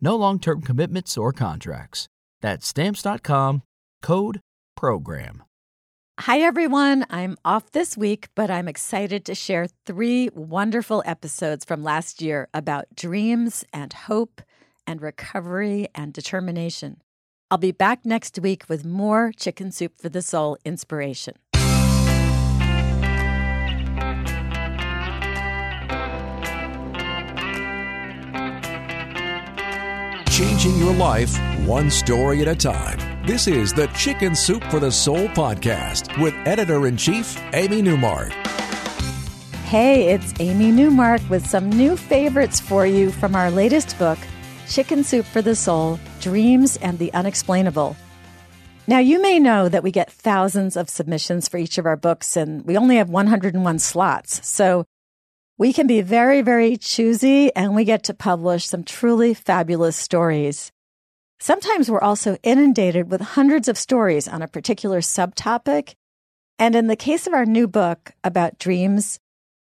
No long term commitments or contracts. That's stamps.com code program. Hi, everyone. I'm off this week, but I'm excited to share three wonderful episodes from last year about dreams and hope and recovery and determination. I'll be back next week with more Chicken Soup for the Soul inspiration. Changing your life one story at a time. This is the Chicken Soup for the Soul podcast with editor in chief, Amy Newmark. Hey, it's Amy Newmark with some new favorites for you from our latest book, Chicken Soup for the Soul Dreams and the Unexplainable. Now, you may know that we get thousands of submissions for each of our books, and we only have 101 slots. So we can be very, very choosy and we get to publish some truly fabulous stories. Sometimes we're also inundated with hundreds of stories on a particular subtopic. And in the case of our new book about dreams,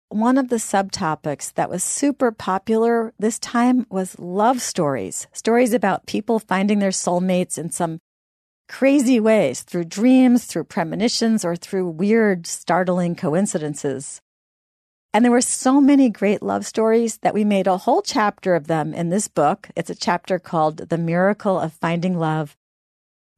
one of the subtopics that was super popular this time was love stories, stories about people finding their soulmates in some crazy ways through dreams, through premonitions, or through weird, startling coincidences. And there were so many great love stories that we made a whole chapter of them in this book. It's a chapter called The Miracle of Finding Love.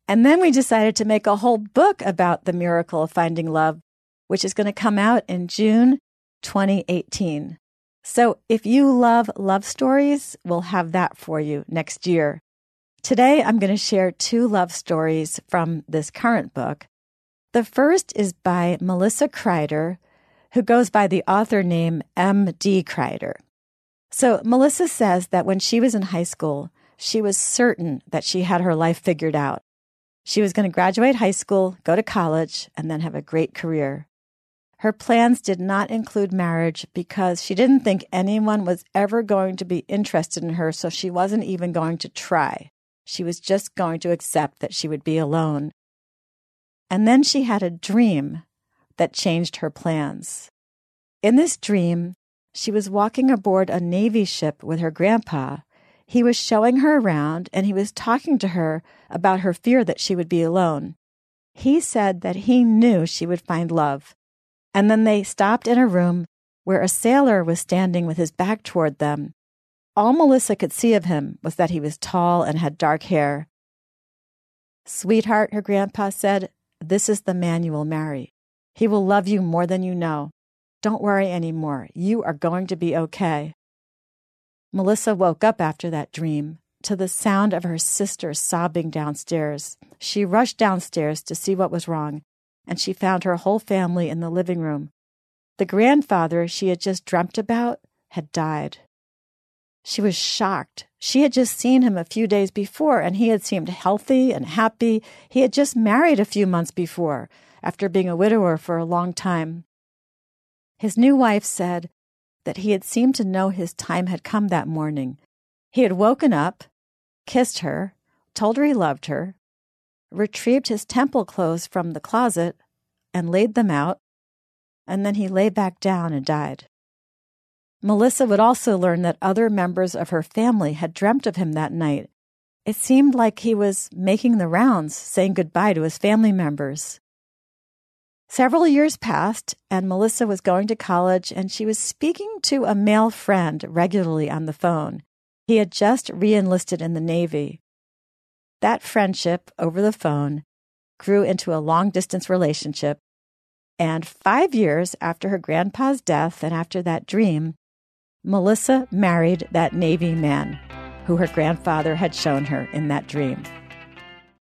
And then we decided to make a whole book about the miracle of finding love, which is going to come out in June 2018. So if you love love stories, we'll have that for you next year. Today, I'm going to share two love stories from this current book. The first is by Melissa Kreider, who goes by the author name M.D. Kreider. So Melissa says that when she was in high school, she was certain that she had her life figured out. She was going to graduate high school, go to college, and then have a great career. Her plans did not include marriage because she didn't think anyone was ever going to be interested in her, so she wasn't even going to try. She was just going to accept that she would be alone. And then she had a dream that changed her plans. In this dream, she was walking aboard a Navy ship with her grandpa. He was showing her around and he was talking to her about her fear that she would be alone. He said that he knew she would find love. And then they stopped in a room where a sailor was standing with his back toward them. All Melissa could see of him was that he was tall and had dark hair. Sweetheart, her grandpa said, this is the man you will marry. He will love you more than you know. Don't worry anymore. You are going to be okay. Melissa woke up after that dream to the sound of her sister sobbing downstairs. She rushed downstairs to see what was wrong, and she found her whole family in the living room. The grandfather she had just dreamt about had died. She was shocked. She had just seen him a few days before, and he had seemed healthy and happy. He had just married a few months before after being a widower for a long time. His new wife said that he had seemed to know his time had come that morning. He had woken up, kissed her, told her he loved her, retrieved his temple clothes from the closet and laid them out, and then he lay back down and died. Melissa would also learn that other members of her family had dreamt of him that night. It seemed like he was making the rounds, saying goodbye to his family members. Several years passed, and Melissa was going to college, and she was speaking to a male friend regularly on the phone. He had just re enlisted in the Navy. That friendship over the phone grew into a long distance relationship. And five years after her grandpa's death and after that dream, Melissa married that Navy man who her grandfather had shown her in that dream.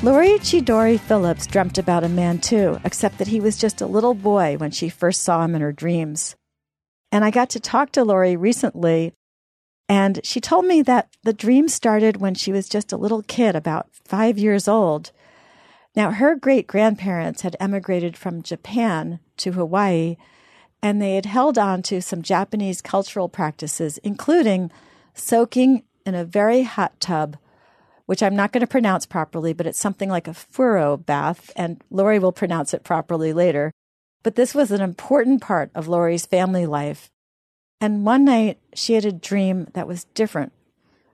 Lori Chidori Phillips dreamt about a man too, except that he was just a little boy when she first saw him in her dreams. And I got to talk to Lori recently, and she told me that the dream started when she was just a little kid, about five years old. Now, her great grandparents had emigrated from Japan to Hawaii, and they had held on to some Japanese cultural practices, including soaking in a very hot tub which I'm not going to pronounce properly, but it's something like a furo bath, and Lori will pronounce it properly later. But this was an important part of Lori's family life. And one night she had a dream that was different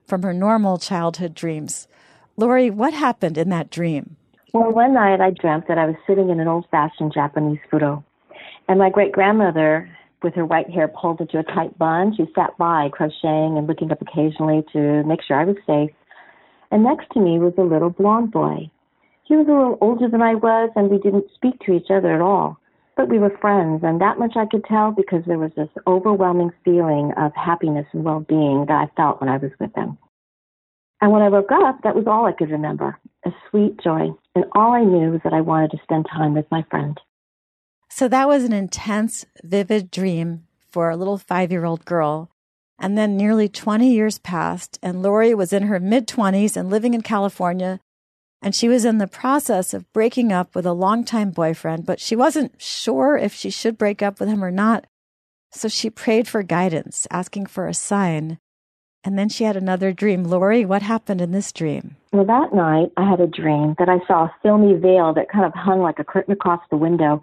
from her normal childhood dreams. Lori, what happened in that dream? Well, one night I dreamt that I was sitting in an old fashioned Japanese furo. And my great grandmother, with her white hair pulled into a tight bun, she sat by crocheting and looking up occasionally to make sure I was safe and next to me was a little blond boy. He was a little older than I was, and we didn't speak to each other at all. But we were friends, and that much I could tell because there was this overwhelming feeling of happiness and well being that I felt when I was with him. And when I woke up, that was all I could remember a sweet joy. And all I knew was that I wanted to spend time with my friend. So that was an intense, vivid dream for a little five year old girl. And then nearly 20 years passed, and Lori was in her mid 20s and living in California. And she was in the process of breaking up with a longtime boyfriend, but she wasn't sure if she should break up with him or not. So she prayed for guidance, asking for a sign. And then she had another dream. Lori, what happened in this dream? Well, that night I had a dream that I saw a filmy veil that kind of hung like a curtain across the window.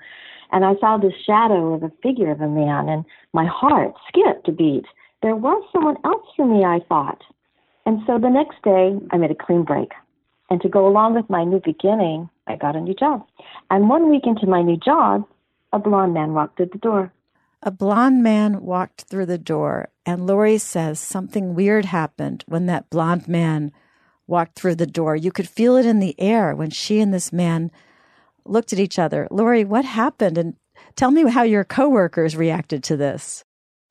And I saw the shadow of a figure of a man, and my heart skipped a beat there was someone else for me, I thought. And so the next day, I made a clean break. And to go along with my new beginning, I got a new job. And one week into my new job, a blond man walked through the door. A blond man walked through the door, and Lori says something weird happened when that blond man walked through the door. You could feel it in the air when she and this man looked at each other. Lori, what happened? And tell me how your coworkers reacted to this.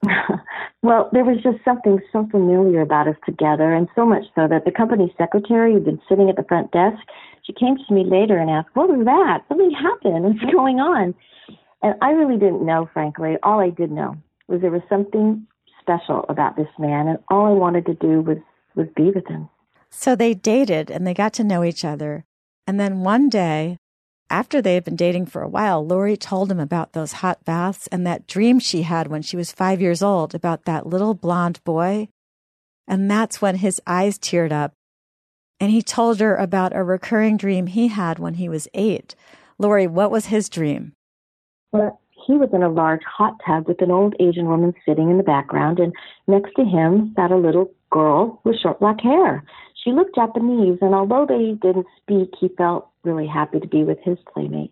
Well, there was just something so familiar about us together, and so much so that the company secretary who'd been sitting at the front desk, she came to me later and asked, What was that? Something happened. What's mm-hmm. going on? And I really didn't know, frankly. All I did know was there was something special about this man, and all I wanted to do was, was be with him. So they dated and they got to know each other. And then one day, after they had been dating for a while, Lori told him about those hot baths and that dream she had when she was five years old about that little blond boy. And that's when his eyes teared up. And he told her about a recurring dream he had when he was eight. Lori, what was his dream? Well, he was in a large hot tub with an old Asian woman sitting in the background, and next to him sat a little girl with short black hair. She looked Japanese, and although they didn't speak, he felt really happy to be with his playmate.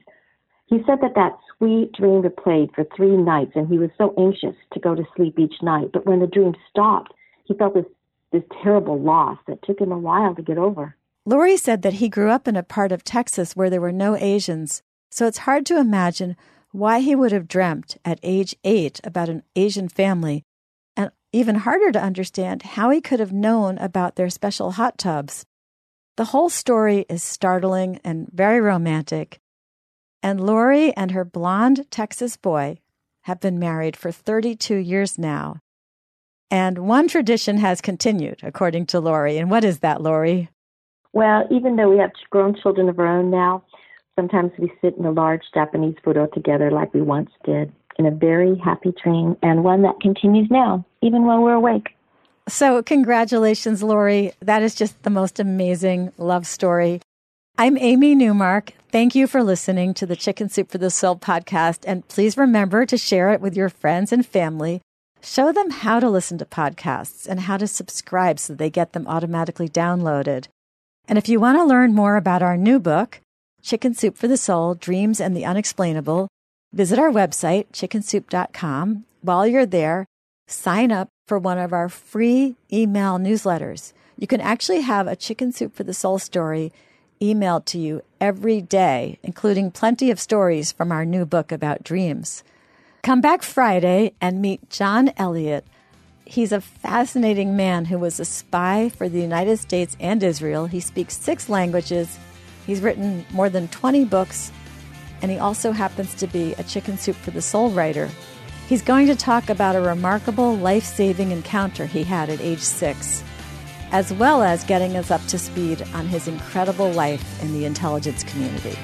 He said that that sweet dream had played for three nights, and he was so anxious to go to sleep each night. But when the dream stopped, he felt this, this terrible loss that took him a while to get over. Lori said that he grew up in a part of Texas where there were no Asians, so it's hard to imagine why he would have dreamt at age eight about an Asian family and even harder to understand how he could have known about their special hot tubs. The whole story is startling and very romantic. And Lori and her blonde Texas boy have been married for 32 years now. And one tradition has continued, according to Lori. And what is that, Lori? Well, even though we have grown children of our own now, sometimes we sit in a large Japanese furo together like we once did in a very happy dream and one that continues now, even while we're awake. So, congratulations, Lori. That is just the most amazing love story. I'm Amy Newmark. Thank you for listening to the Chicken Soup for the Soul podcast. And please remember to share it with your friends and family. Show them how to listen to podcasts and how to subscribe so they get them automatically downloaded. And if you want to learn more about our new book, Chicken Soup for the Soul Dreams and the Unexplainable, visit our website, chickensoup.com. While you're there, sign up for one of our free email newsletters. You can actually have a Chicken Soup for the Soul story emailed to you every day, including plenty of stories from our new book about dreams. Come back Friday and meet John Elliott. He's a fascinating man who was a spy for the United States and Israel. He speaks six languages. He's written more than 20 books, and he also happens to be a chicken soup for the soul writer. He's going to talk about a remarkable life saving encounter he had at age six as well as getting us up to speed on his incredible life in the intelligence community.